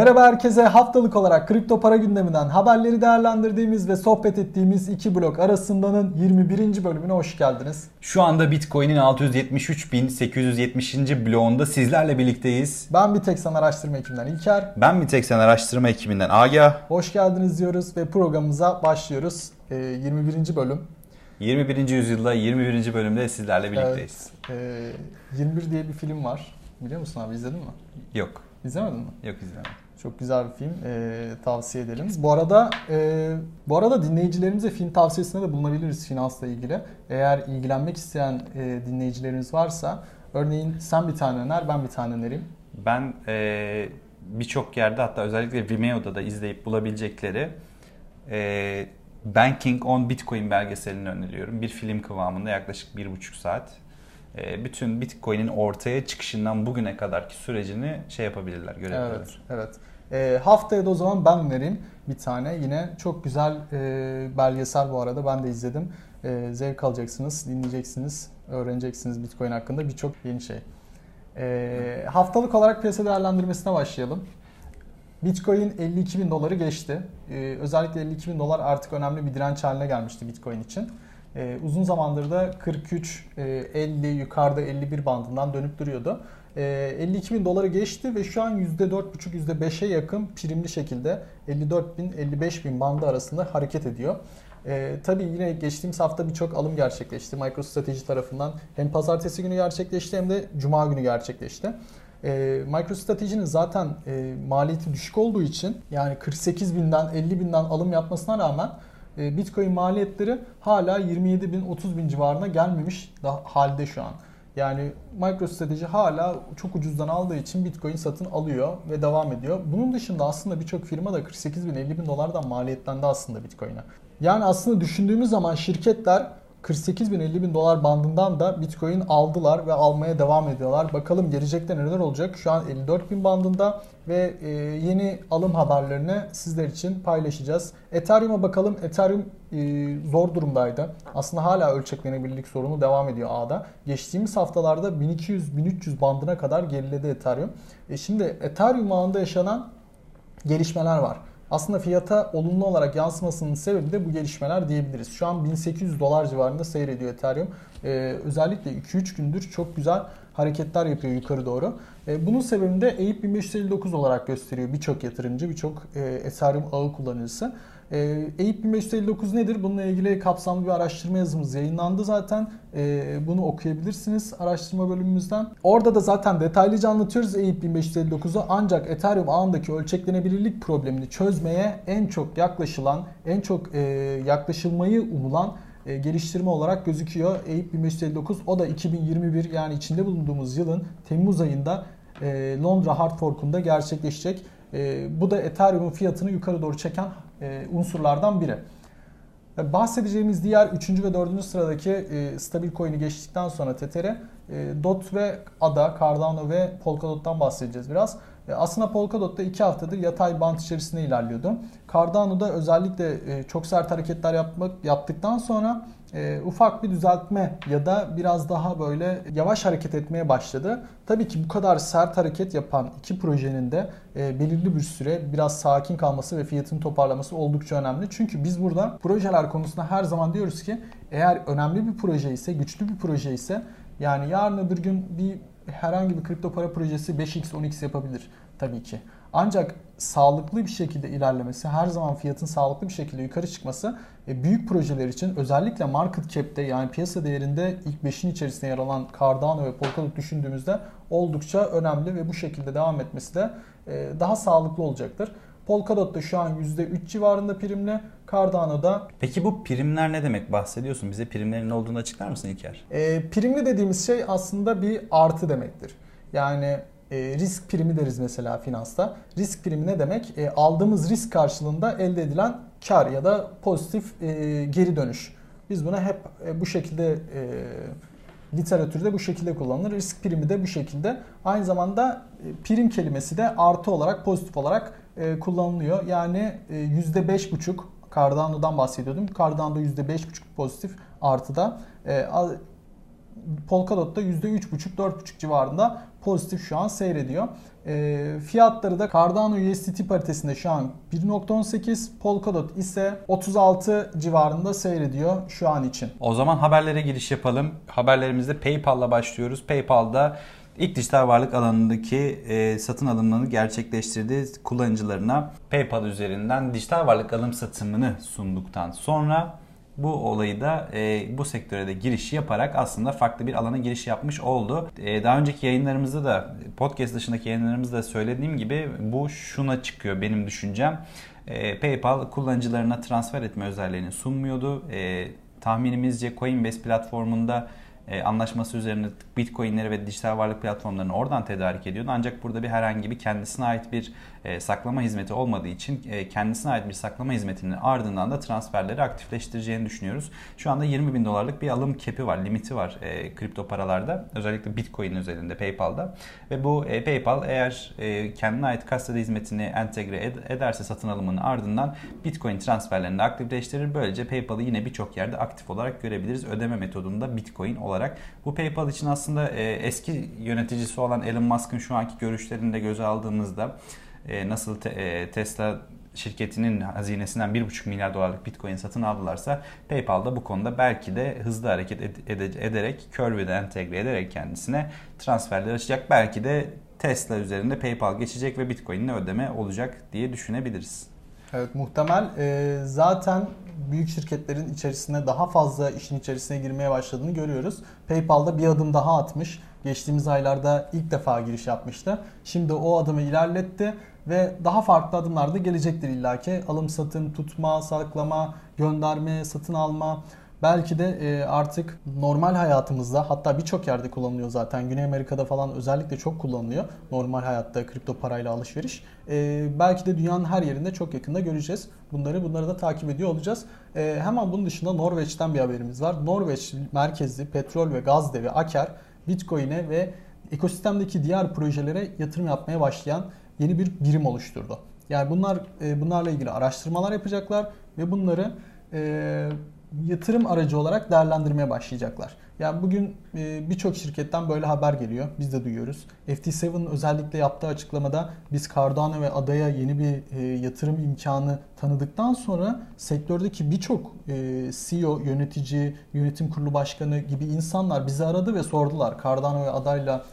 Merhaba herkese haftalık olarak kripto para gündeminden haberleri değerlendirdiğimiz ve sohbet ettiğimiz iki blok arasındanın 21. bölümüne hoş geldiniz. Şu anda Bitcoin'in 673.870. bloğunda sizlerle birlikteyiz. Ben bir tek san araştırma ekibinden İlker. Ben bir tek sen araştırma ekibinden Agah. Hoş geldiniz diyoruz ve programımıza başlıyoruz. Ee, 21. bölüm. 21. yüzyılda 21. bölümde sizlerle birlikteyiz. Evet, ee, 21 diye bir film var. Biliyor musun abi izledin mi? Yok. İzlemedin mi? Yok izlemedim. Çok güzel bir film. Ee, tavsiye edelim. Bu arada e, bu arada dinleyicilerimize film tavsiyesinde de bulunabiliriz finansla ilgili. Eğer ilgilenmek isteyen e, dinleyicilerimiz varsa örneğin sen bir tane öner, ben bir tane önereyim. Ben e, birçok yerde hatta özellikle Vimeo'da da izleyip bulabilecekleri e, Banking on Bitcoin belgeselini öneriyorum. Bir film kıvamında yaklaşık bir buçuk saat. E, bütün Bitcoin'in ortaya çıkışından bugüne kadarki sürecini şey yapabilirler, görebilirler. Evet, evet. E, haftaya da o zaman ben önereyim bir tane. Yine çok güzel e, belgesel bu arada. Ben de izledim. E, zevk alacaksınız, dinleyeceksiniz, öğreneceksiniz Bitcoin hakkında birçok yeni şey. E, haftalık olarak piyasa değerlendirmesine başlayalım. Bitcoin 52 bin doları geçti. Ee, özellikle 52 bin dolar artık önemli bir direnç haline gelmişti Bitcoin için. Ee, uzun zamandır da 43, e, 50, yukarıda 51 bandından dönüp duruyordu. Ee, 52 bin doları geçti ve şu an %4,5, %5'e yakın primli şekilde 54 bin, 55 bin bandı arasında hareket ediyor. Ee, tabii yine geçtiğimiz hafta birçok alım gerçekleşti. MicroStrateji tarafından hem pazartesi günü gerçekleşti hem de cuma günü gerçekleşti. E, MicroStrategy'nin zaten e, maliyeti düşük olduğu için yani 48 binden 50 binden alım yapmasına rağmen e, Bitcoin maliyetleri hala 27 bin 30 bin civarına gelmemiş da, halde şu an. Yani MicroStrategy hala çok ucuzdan aldığı için Bitcoin satın alıyor ve devam ediyor. Bunun dışında aslında birçok firma da 48 bin 50 bin dolardan maliyetlendi aslında Bitcoin'e. Yani aslında düşündüğümüz zaman şirketler 48 bin 50 bin dolar bandından da Bitcoin aldılar ve almaya devam ediyorlar. Bakalım gelecekte neler olacak. Şu an 54 bin bandında ve e, yeni alım haberlerini sizler için paylaşacağız. Ethereum'a bakalım. Ethereum e, zor durumdaydı. Aslında hala ölçeklenebilirlik sorunu devam ediyor ağda. Geçtiğimiz haftalarda 1200-1300 bandına kadar geriledi Ethereum. E, şimdi Ethereum ağında yaşanan gelişmeler var. Aslında fiyata olumlu olarak yansımasının sebebi de bu gelişmeler diyebiliriz. Şu an 1800 dolar civarında seyrediyor Ethereum. Ee, özellikle 2-3 gündür çok güzel hareketler yapıyor yukarı doğru. Ee, bunun sebebini de EIP 1559 olarak gösteriyor birçok yatırımcı, birçok e, Ethereum ağı kullanıcısı. E, EIP 1559 nedir? Bununla ilgili kapsamlı bir araştırma yazımız yayınlandı zaten. E, bunu okuyabilirsiniz araştırma bölümümüzden. Orada da zaten detaylıca anlatıyoruz EIP 1559'u ancak Ethereum ağındaki ölçeklenebilirlik problemini çözmeye en çok yaklaşılan, en çok e, yaklaşılmayı umulan e, geliştirme olarak gözüküyor. EIP 1559 o da 2021 yani içinde bulunduğumuz yılın Temmuz ayında e, Londra Hard Fork'unda gerçekleşecek. E, bu da Ethereum'un fiyatını yukarı doğru çeken e, unsurlardan biri. E, bahsedeceğimiz diğer 3. ve 4. sıradaki e, stabil coin'i geçtikten sonra Tether'e DOT ve ADA, Cardano ve Polkadot'tan bahsedeceğiz biraz. E, aslında Polkadot'ta 2 haftadır yatay bant içerisinde ilerliyordu. Cardano'da özellikle çok sert hareketler yapmak yaptıktan sonra e, ufak bir düzeltme ya da biraz daha böyle yavaş hareket etmeye başladı. Tabii ki bu kadar sert hareket yapan iki projenin de e, belirli bir süre biraz sakin kalması ve fiyatın toparlaması oldukça önemli. Çünkü biz burada projeler konusunda her zaman diyoruz ki eğer önemli bir proje ise, güçlü bir proje ise yani yarın öbür gün bir herhangi bir kripto para projesi 5x 10x yapabilir tabii ki. Ancak sağlıklı bir şekilde ilerlemesi, her zaman fiyatın sağlıklı bir şekilde yukarı çıkması e, büyük projeler için özellikle market cap'te yani piyasa değerinde ilk 5'in içerisinde yer alan Cardano ve Polkadot düşündüğümüzde oldukça önemli ve bu şekilde devam etmesi de e, daha sağlıklı olacaktır. Polkadot da şu an %3 civarında primli. Cardano'da... Peki bu primler ne demek bahsediyorsun? Bize primlerin ne olduğunu açıklar mısın İlker? E, primli dediğimiz şey aslında bir artı demektir. Yani e, risk primi deriz mesela finansta. Risk primi ne demek? E, aldığımız risk karşılığında elde edilen kar ya da pozitif e, geri dönüş. Biz buna hep e, bu şekilde e, literatürde bu şekilde kullanılır. Risk primi de bu şekilde. Aynı zamanda e, prim kelimesi de artı olarak pozitif olarak e, kullanılıyor. Yani e, %5,5 Cardano'dan bahsediyordum. Cardano'da %5,5 pozitif artıda. E, Polkadot'ta %3,5-4,5 civarında pozitif şu an seyrediyor. E, fiyatları da Cardano USDT paritesinde şu an 1.18, Polkadot ise 36 civarında seyrediyor şu an için. O zaman haberlere giriş yapalım. Haberlerimizde PayPal'la başlıyoruz. PayPal'da ilk dijital varlık alanındaki e, satın alımlarını gerçekleştirdiği kullanıcılarına PayPal üzerinden dijital varlık alım satımını sunduktan sonra bu olayı da e, bu sektöre de giriş yaparak aslında farklı bir alana giriş yapmış oldu. E, daha önceki yayınlarımızda da podcast dışındaki yayınlarımızda da söylediğim gibi bu şuna çıkıyor benim düşüncem. E, PayPal kullanıcılarına transfer etme özelliğini sunmuyordu. E, tahminimizce Coinbase platformunda e, anlaşması üzerine bitcoinleri ve dijital varlık platformlarını oradan tedarik ediyordu. Ancak burada bir herhangi bir kendisine ait bir e, saklama hizmeti olmadığı için e, kendisine ait bir saklama hizmetinin ardından da transferleri aktifleştireceğini düşünüyoruz. Şu anda 20 bin dolarlık bir alım kepi var, limiti var e, kripto paralarda. Özellikle bitcoin üzerinde PayPal'da. Ve bu PayPal eğer kendine ait kasada hizmetini entegre ed- ederse satın alımının ardından bitcoin transferlerini de aktifleştirir. Böylece PayPal'ı yine birçok yerde aktif olarak görebiliriz. Ödeme metodunda bitcoin olarak. Bu PayPal için aslında eski yöneticisi olan Elon Musk'ın şu anki görüşlerini de göze aldığımızda e, nasıl te, e, Tesla şirketinin hazinesinden 1,5 milyar dolarlık bitcoin satın aldılarsa PayPal da bu konuda belki de hızlı hareket ed- ed- ederek Curve'de entegre ederek kendisine transferler açacak. Belki de Tesla üzerinde PayPal geçecek ve Bitcoin'le ödeme olacak diye düşünebiliriz. Evet muhtemel. E, zaten büyük şirketlerin içerisine daha fazla işin içerisine girmeye başladığını görüyoruz. PayPal'da bir adım daha atmış. Geçtiğimiz aylarda ilk defa giriş yapmıştı. Şimdi o adımı ilerletti ve daha farklı adımlar da gelecektir illaki. Alım satım, tutma, saklama, gönderme, satın alma. Belki de e, artık normal hayatımızda hatta birçok yerde kullanılıyor zaten. Güney Amerika'da falan özellikle çok kullanılıyor. Normal hayatta kripto parayla alışveriş. E, belki de dünyanın her yerinde çok yakında göreceğiz. Bunları bunları da takip ediyor olacağız. E, hemen bunun dışında Norveç'ten bir haberimiz var. Norveç merkezli petrol ve gaz devi Aker Bitcoin'e ve ekosistemdeki diğer projelere yatırım yapmaya başlayan yeni bir birim oluşturdu. Yani bunlar bunlarla ilgili araştırmalar yapacaklar ve bunları yatırım aracı olarak değerlendirmeye başlayacaklar. Yani bugün e, birçok şirketten böyle haber geliyor. Biz de duyuyoruz. FT7'ın özellikle yaptığı açıklamada biz Cardano ve Ada'ya yeni bir e, yatırım imkanı tanıdıktan sonra sektördeki birçok e, CEO, yönetici, yönetim kurulu başkanı gibi insanlar bizi aradı ve sordular Cardano ve Ada'yla,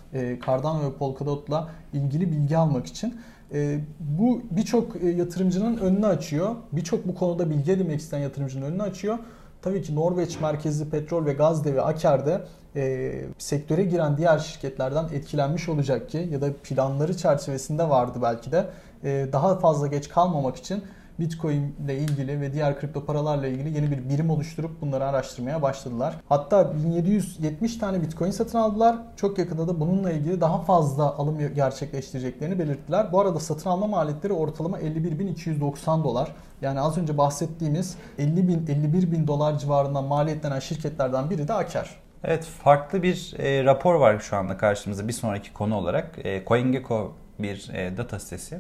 Cardano ve Polkadot'la ilgili bilgi almak için. E, bu birçok yatırımcının önünü açıyor. Birçok bu konuda bilgi edinmek isteyen yatırımcının önünü açıyor. Tabii ki Norveç merkezli petrol ve gaz devi Aker'de e, sektöre giren diğer şirketlerden etkilenmiş olacak ki ya da planları çerçevesinde vardı belki de e, daha fazla geç kalmamak için Bitcoin ile ilgili ve diğer kripto paralarla ilgili yeni bir birim oluşturup bunları araştırmaya başladılar. Hatta 1770 tane Bitcoin satın aldılar. Çok yakında da bununla ilgili daha fazla alım gerçekleştireceklerini belirttiler. Bu arada satın alma maliyetleri ortalama 51.290 dolar. Yani az önce bahsettiğimiz 50 bin 51 bin dolar civarında maliyetlenen şirketlerden biri de Aker. Evet farklı bir e, rapor var şu anda karşımızda bir sonraki konu olarak. E, CoinGecko bir e, data sitesi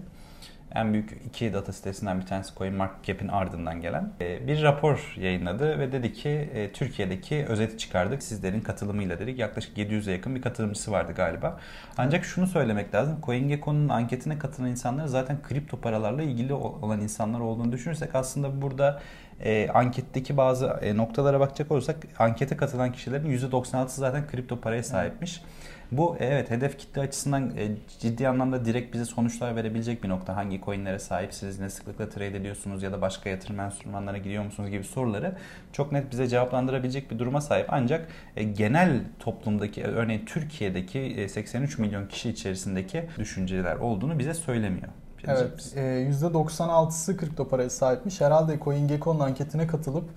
en büyük iki data sitesinden bir tanesi CoinMarketCap'in ardından gelen e, bir rapor yayınladı ve dedi ki e, Türkiye'deki özeti çıkardık sizlerin katılımıyla dedik. Yaklaşık 700'e yakın bir katılımcısı vardı galiba. Ancak şunu söylemek lazım. CoinGecko'nun anketine katılan insanlar zaten kripto paralarla ilgili olan insanlar olduğunu düşünürsek aslında burada e, anketteki bazı e, noktalara bakacak olursak ankete katılan kişilerin %96'sı zaten kripto paraya sahipmiş. Evet. Bu evet hedef kitle açısından e, ciddi anlamda direkt bize sonuçlar verebilecek bir nokta. Hangi coinlere sahipsiniz, ne sıklıkla trade ediyorsunuz ya da başka yatırım enstrümanlarına giriyor musunuz gibi soruları çok net bize cevaplandırabilecek bir duruma sahip. Ancak e, genel toplumdaki örneğin Türkiye'deki 83 e, milyon kişi içerisindeki düşünceler olduğunu bize söylemiyor. Evet, %96'sı kripto paraya sahipmiş. Herhalde CoinGecko'nun anketine katılıp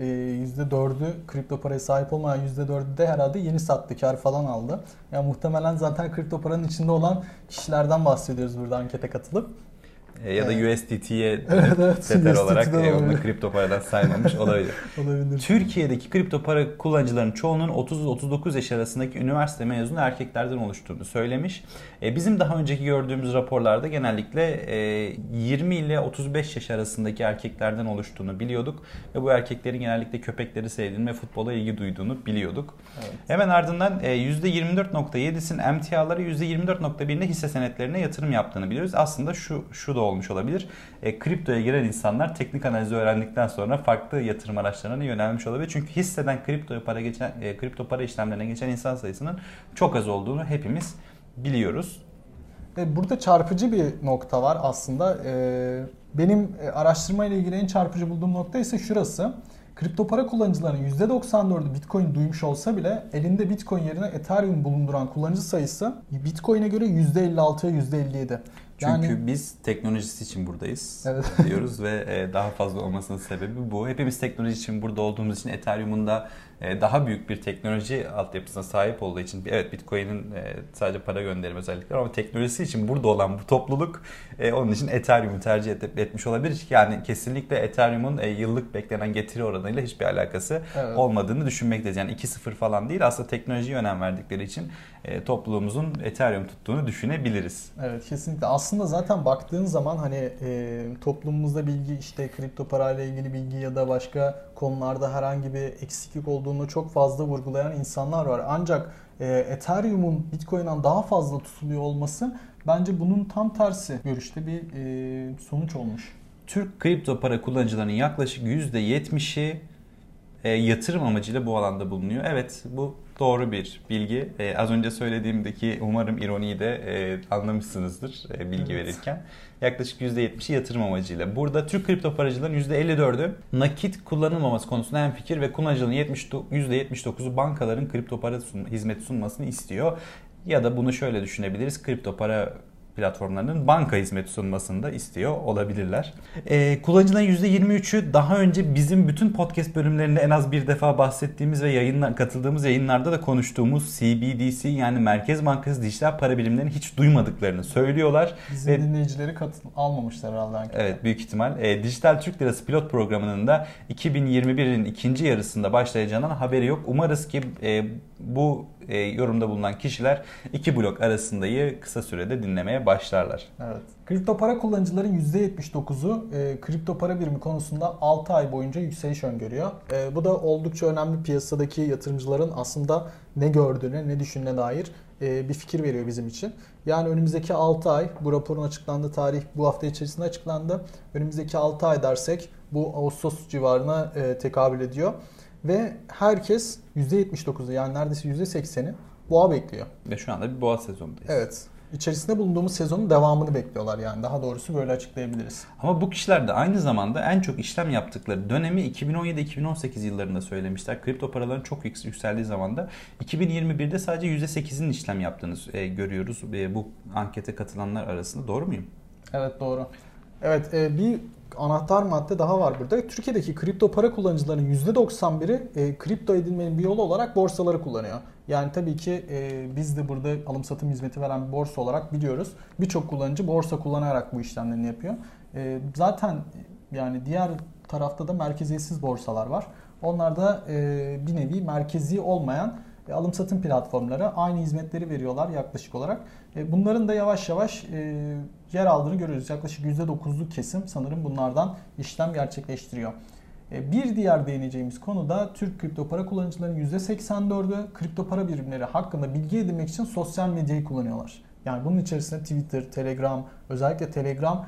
%4'ü ee, kripto paraya sahip olmayan %4'ü de herhalde yeni sattı kar falan aldı. Yani muhtemelen zaten kripto paranın içinde olan kişilerden bahsediyoruz burada ankete katılıp. E, ya da Evet. USDT'ye Evet, evet. Tether olarak e, onu kripto paradan saymamış olabilir. Olabilir. Türkiye'deki kripto para kullanıcılarının çoğunun 30-39 yaş arasındaki üniversite mezunu erkeklerden oluştuğunu söylemiş. E, bizim daha önceki gördüğümüz raporlarda genellikle e, 20 ile 35 yaş arasındaki erkeklerden oluştuğunu biliyorduk. Ve bu erkeklerin genellikle köpekleri sevdiğini ve futbola ilgi duyduğunu biliyorduk. Evet. Hemen ardından e, %24.7'sin emtiaları %24.1'inde hisse senetlerine yatırım yaptığını biliyoruz. Aslında şu şu da olmuş olabilir. E, kriptoya giren insanlar teknik analizi öğrendikten sonra farklı yatırım araçlarına yönelmiş olabilir. Çünkü hisseden kriptoya para geçen e, kripto para işlemlerine geçen insan sayısının çok az olduğunu hepimiz biliyoruz. Ve burada çarpıcı bir nokta var aslında. Ee, benim e, araştırma ile ilgili en çarpıcı bulduğum nokta ise şurası. Kripto para kullanıcılarının %94'ü Bitcoin duymuş olsa bile elinde Bitcoin yerine Ethereum bulunduran kullanıcı sayısı Bitcoin'e göre %56'ya %57. Çünkü biz teknolojisi için buradayız Evet. diyoruz ve e, daha fazla olmasının sebebi bu. Hepimiz teknoloji için burada olduğumuz için Ethereum'un da daha büyük bir teknoloji altyapısına sahip olduğu için evet Bitcoin'in e, sadece para gönderim özellikleri ama teknolojisi için burada olan bu topluluk e, onun için Ethereum'u tercih et- etmiş olabilir. Yani kesinlikle Ethereum'un e, yıllık beklenen getiri oranıyla hiçbir alakası Evet. olmadığını düşünmekteyiz. Yani 2-0 falan değil aslında teknolojiye önem verdikleri için e, topluluğumuzun Ethereum tuttuğunu düşünebiliriz. Evet kesinlikle. Aslında zaten baktığın zaman hani e, toplumumuzda bilgi işte kripto parayla ilgili bilgi ya da başka konularda herhangi bir eksiklik olduğunu çok fazla vurgulayan insanlar var. Ancak e, Ethereum'un Bitcoin'den daha fazla tutuluyor olması bence bunun tam tersi görüşte bir e, sonuç olmuş. Türk kripto para kullanıcılarının yaklaşık %70'i e, yatırım amacıyla bu alanda bulunuyor. Evet bu doğru bir bilgi. E, az önce söylediğimdeki umarım ironiyi de e, anlamışsınızdır e, bilgi Evet. verirken. Yaklaşık %70'i yatırım amacıyla. Burada Türk kripto paracıların %54'ü nakit kullanılmaması konusunda hemfikir ve kullanıcıların 70 %79'u bankaların kripto para sun, hizmet sunmasını istiyor. Ya da bunu şöyle düşünebiliriz. Kripto para platformlarının banka hizmeti sunmasını da istiyor olabilirler. Ee, kullanıcıların %23'ü daha önce bizim bütün podcast bölümlerinde en az bir defa bahsettiğimiz ve yayınla, katıldığımız yayınlarda da konuştuğumuz CBDC yani Merkez Bankası dijital para birimlerini hiç duymadıklarını söylüyorlar. Bizim Ve- dinleyicileri katıl almamışlar herhalde. Evet büyük ihtimal. E, Dijital Türk Lirası pilot programının da 2021'in ikinci yarısında başlayacağından haberi yok. Umarız ki e, bu e, yorumda bulunan kişiler iki blok arasındayı kısa sürede dinlemeye başlarlar. Evet. Kripto para kullanıcıların %79'u e, kripto para birimi konusunda 6 ay boyunca yükseliş öngörüyor. E, bu da oldukça önemli piyasadaki yatırımcıların aslında ne gördüğüne, ne düşündüğüne dair e, bir fikir veriyor bizim için. Yani önümüzdeki 6 ay, bu raporun açıklandığı tarih bu hafta içerisinde açıklandı. Önümüzdeki 6 ay dersek bu Ağustos civarına e, tekabül ediyor. Ve herkes %79'u yani neredeyse %80'i boğa bekliyor. Ve şu anda bir boğa sezonundayız. Evet. İçerisinde bulunduğumuz sezonun devamını bekliyorlar yani. Daha doğrusu böyle açıklayabiliriz. Ama bu kişiler de aynı zamanda en çok işlem yaptıkları dönemi 2017-2018 yıllarında söylemişler. Kripto paraların çok yük- yükseldiği zamanda 2021'de sadece %8'in işlem yaptığını e, görüyoruz bu ankete katılanlar arasında. Doğru muyum? Evet doğru. Evet e, bir anahtar madde daha var burada. Türkiye'deki kripto para kullanıcılarının %91'i e, kripto edinmenin bir yolu olarak borsaları kullanıyor. Yani tabii ki e, biz de burada alım satım hizmeti veren bir borsa olarak biliyoruz. Birçok kullanıcı borsa kullanarak bu işlemlerini yapıyor. E, zaten yani diğer tarafta da merkeziyetsiz borsalar var. Onlar da e, bir nevi merkezi olmayan alım satım platformları aynı hizmetleri veriyorlar yaklaşık olarak. E, Bunların da yavaş yavaş e, yer aldığını görüyoruz. Yaklaşık %9'luk kesim sanırım bunlardan işlem gerçekleştiriyor. E, Bir diğer değineceğimiz konu da Türk kripto para kullanıcılarının %84'ü kripto para birimleri hakkında bilgi edinmek için sosyal medyayı kullanıyorlar. Yani bunun içerisinde Twitter, Telegram, özellikle Telegram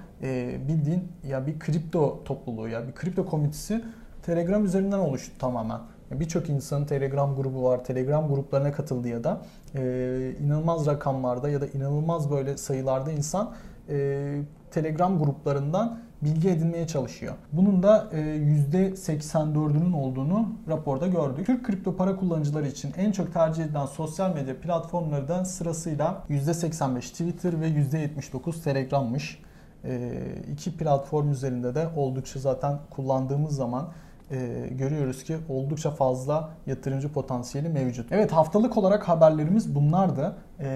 bildiğin ya bir kripto topluluğu ya bir kripto komitesi Telegram üzerinden oluştu tamamen. Birçok insanın Telegram grubu var. Telegram gruplarına katıldı ya da e, inanılmaz rakamlarda ya da inanılmaz böyle sayılarda insan e, Telegram gruplarından bilgi edinmeye çalışıyor. Bunun da e, %84'ünün olduğunu raporda gördük. Türk kripto para kullanıcıları için en çok tercih edilen sosyal medya platformları da sırasıyla %85 Twitter ve %79 Telegram'mış. E, iki platform üzerinde de oldukça zaten kullandığımız zaman e, görüyoruz ki oldukça fazla yatırımcı potansiyeli mevcut. Evet haftalık olarak haberlerimiz bunlardı. E,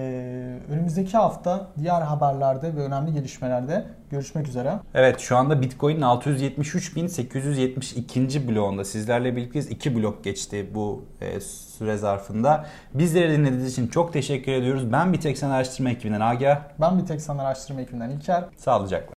önümüzdeki hafta diğer haberlerde ve önemli gelişmelerde görüşmek üzere. Evet şu anda Bitcoin'in 673.872. bloğunda sizlerle birlikteyiz. 2 blok geçti bu e, süre zarfında. Bizleri dinlediğiniz için çok teşekkür ediyoruz. Ben bir tek araştırma ekibinden Agah. Ben bir tek araştırma ekibinden İlker. Sağlıcakla.